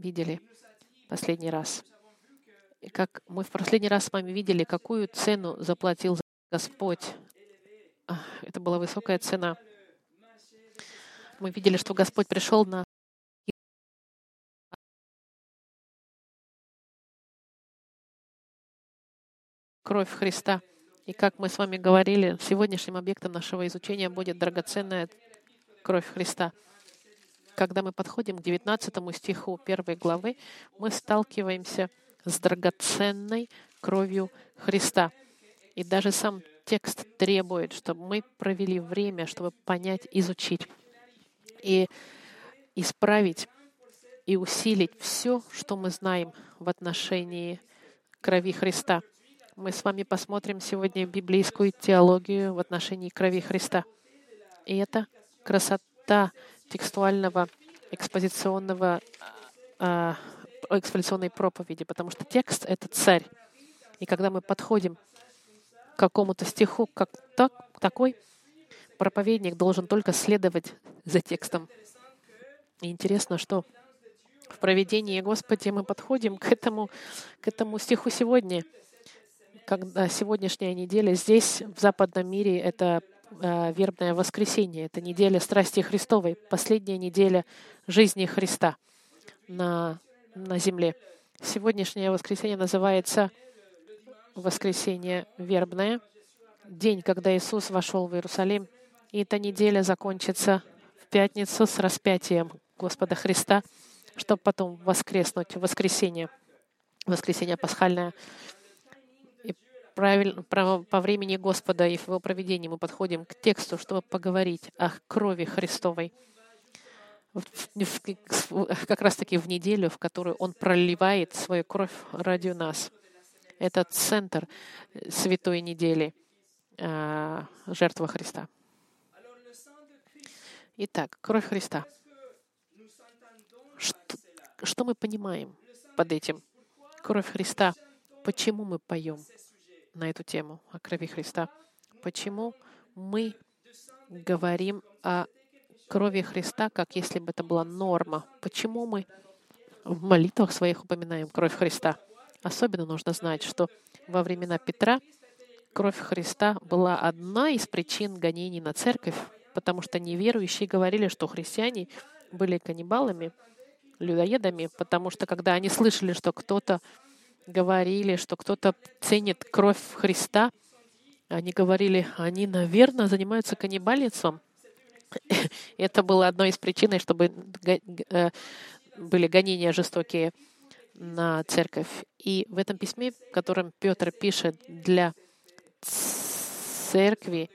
видели последний раз. И как мы в последний раз с вами видели, какую цену заплатил Господь. Это была высокая цена. Мы видели, что Господь пришел на кровь Христа. И как мы с вами говорили, сегодняшним объектом нашего изучения будет драгоценная кровь Христа. Когда мы подходим к 19 стиху первой главы, мы сталкиваемся с драгоценной кровью Христа. И даже сам текст требует, чтобы мы провели время, чтобы понять, изучить и исправить и усилить все, что мы знаем в отношении крови Христа. Мы с вами посмотрим сегодня библейскую теологию в отношении крови Христа. И это красота текстуального экспозиционного э, экспозиционной проповеди, потому что текст — это царь. И когда мы подходим к какому-то стиху, как так, такой, проповедник должен только следовать за текстом. И интересно, что в проведении Господи мы подходим к этому, к этому стиху сегодня, когда сегодняшняя неделя здесь, в западном мире, это вербное воскресенье, это неделя страсти Христовой, последняя неделя жизни Христа на, на земле. Сегодняшнее воскресенье называется воскресенье вербное, день, когда Иисус вошел в Иерусалим, и эта неделя закончится в пятницу с распятием Господа Христа, чтобы потом воскреснуть в воскресенье, воскресенье пасхальное. Правильно, по времени Господа и в его проведении мы подходим к тексту, чтобы поговорить о крови Христовой как раз-таки в неделю, в которую Он проливает свою кровь ради нас. Это центр святой недели, а, жертва Христа. Итак, кровь Христа. Что, что мы понимаем под этим? Кровь Христа. Почему мы поем на эту тему о крови Христа? Почему мы говорим о крови Христа, как если бы это была норма? Почему мы в молитвах своих упоминаем кровь Христа? Особенно нужно знать, что во времена Петра кровь Христа была одна из причин гонений на церковь, потому что неверующие говорили, что христиане были каннибалами, людоедами, потому что когда они слышали, что кто-то говорили, что кто-то ценит кровь Христа, они говорили, они, наверное, занимаются каннибалицем. Это было одной из причин, чтобы э, были гонения жестокие на церковь. И в этом письме, в котором Петр пишет для церкви,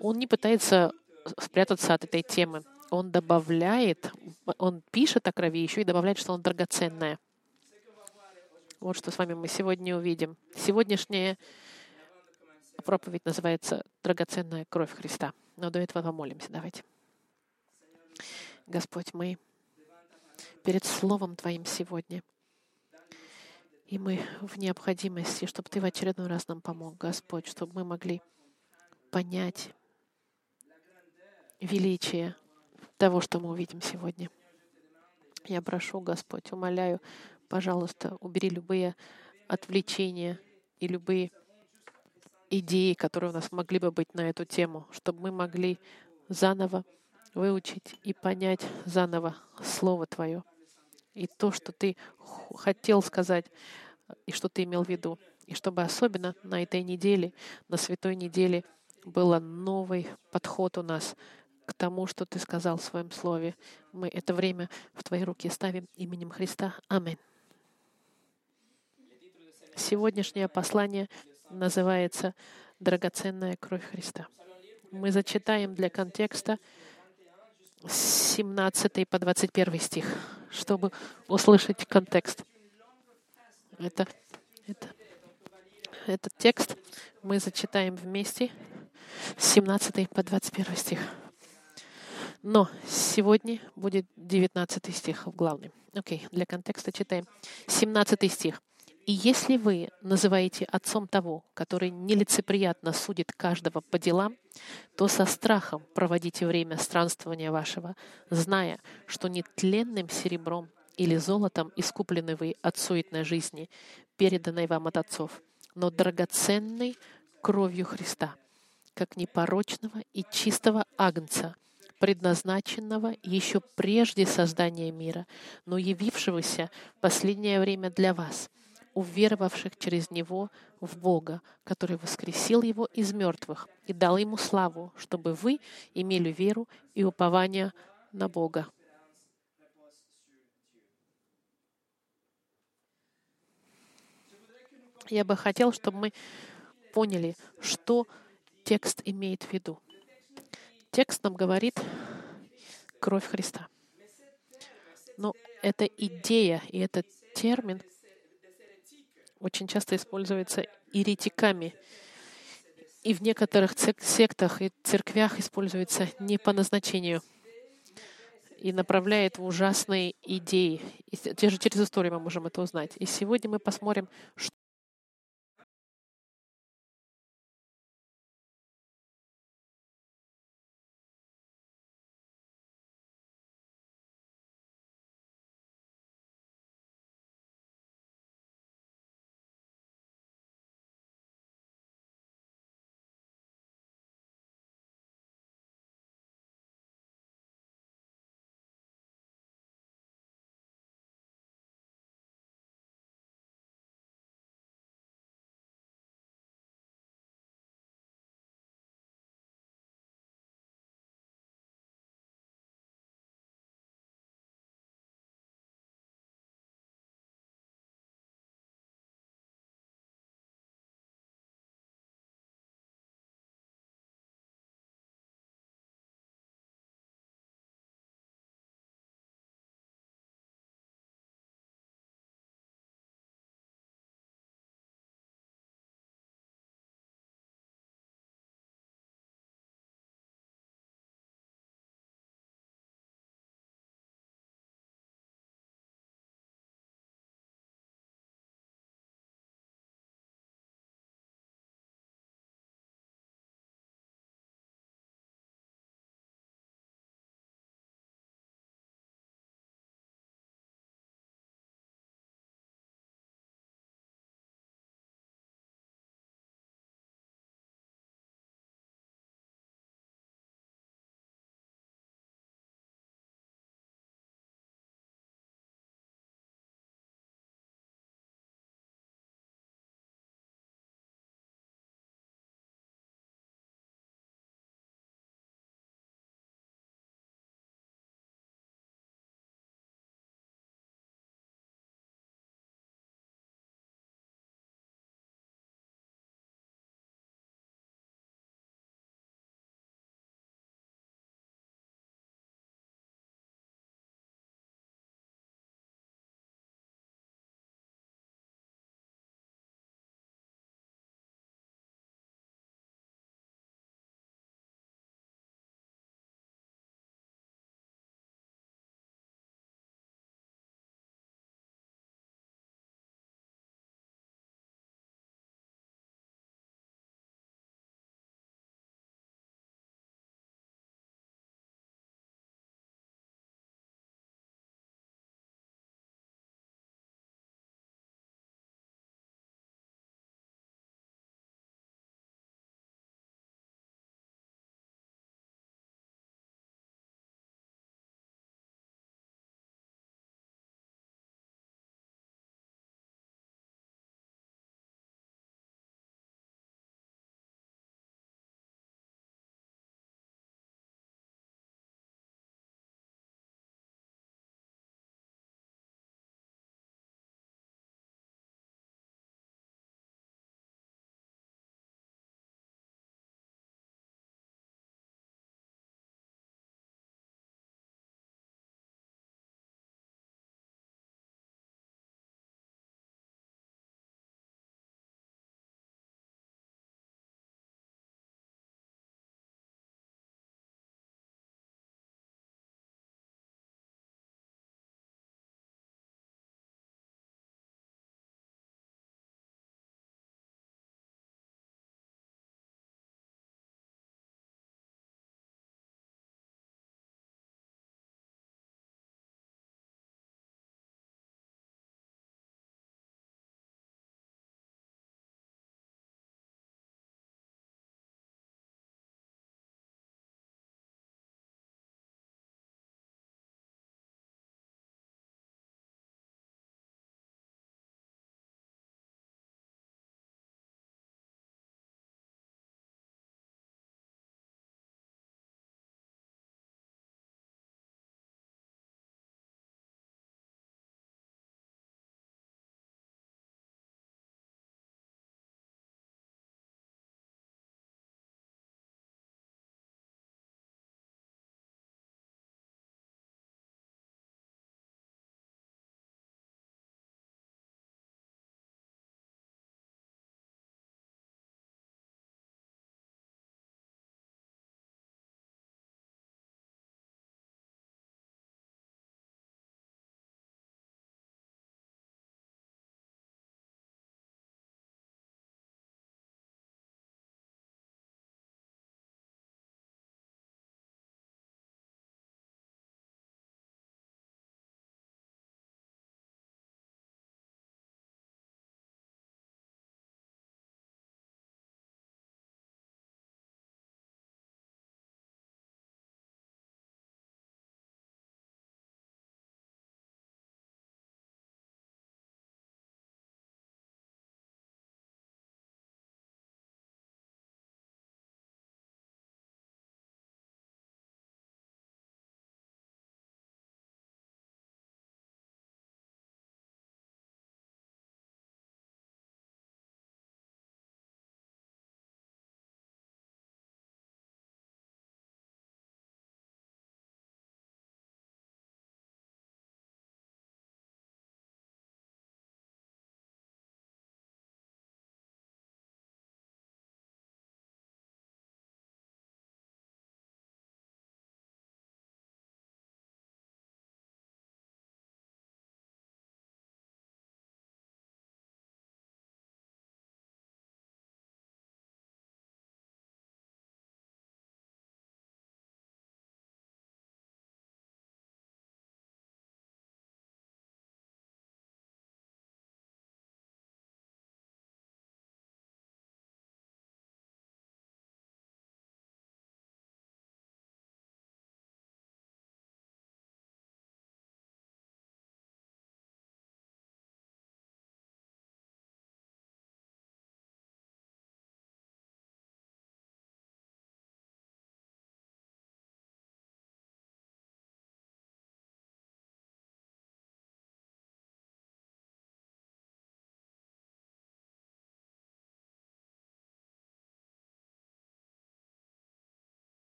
он не пытается спрятаться от этой темы. Он добавляет, он пишет о крови, еще и добавляет, что он драгоценная. Вот что с вами мы сегодня увидим. Сегодняшняя проповедь называется «Драгоценная кровь Христа». Но до этого помолимся. Давайте. Господь, мы перед Словом Твоим сегодня. И мы в необходимости, чтобы Ты в очередной раз нам помог, Господь, чтобы мы могли понять величие того, что мы увидим сегодня. Я прошу, Господь, умоляю, пожалуйста, убери любые отвлечения и любые идеи, которые у нас могли бы быть на эту тему, чтобы мы могли заново выучить и понять заново Слово Твое и то, что Ты хотел сказать и что Ты имел в виду. И чтобы особенно на этой неделе, на святой неделе, был новый подход у нас к тому, что Ты сказал в Своем Слове. Мы это время в Твои руки ставим именем Христа. Аминь. Сегодняшнее послание называется «Драгоценная кровь Христа». Мы зачитаем для контекста 17 по 21 стих, чтобы услышать контекст. Это, это, этот текст мы зачитаем вместе 17 по 21 стих. Но сегодня будет 19 стих в главном. Окей, okay, для контекста читаем. 17 стих. «И если вы называете отцом того, который нелицеприятно судит каждого по делам, то со страхом проводите время странствования вашего, зная, что нетленным серебром или золотом искуплены вы от суетной жизни, переданной вам от отцов, но драгоценной кровью Христа, как непорочного и чистого агнца, предназначенного еще прежде создания мира, но явившегося в последнее время для вас, уверовавших через Него в Бога, который воскресил Его из мертвых и дал Ему славу, чтобы вы имели веру и упование на Бога. Я бы хотел, чтобы мы поняли, что текст имеет в виду. Текст нам говорит кровь Христа. Но эта идея и этот термин очень часто используется еретиками. И в некоторых сектах и церквях используется не по назначению и направляет в ужасные идеи. И же через историю мы можем это узнать. И сегодня мы посмотрим, что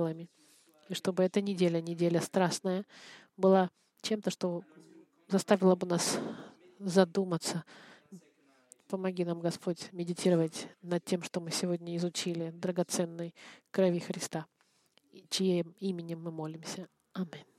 апостолами. И чтобы эта неделя, неделя страстная, была чем-то, что заставило бы нас задуматься. Помоги нам, Господь, медитировать над тем, что мы сегодня изучили, драгоценной крови Христа, чьим именем мы молимся. Аминь.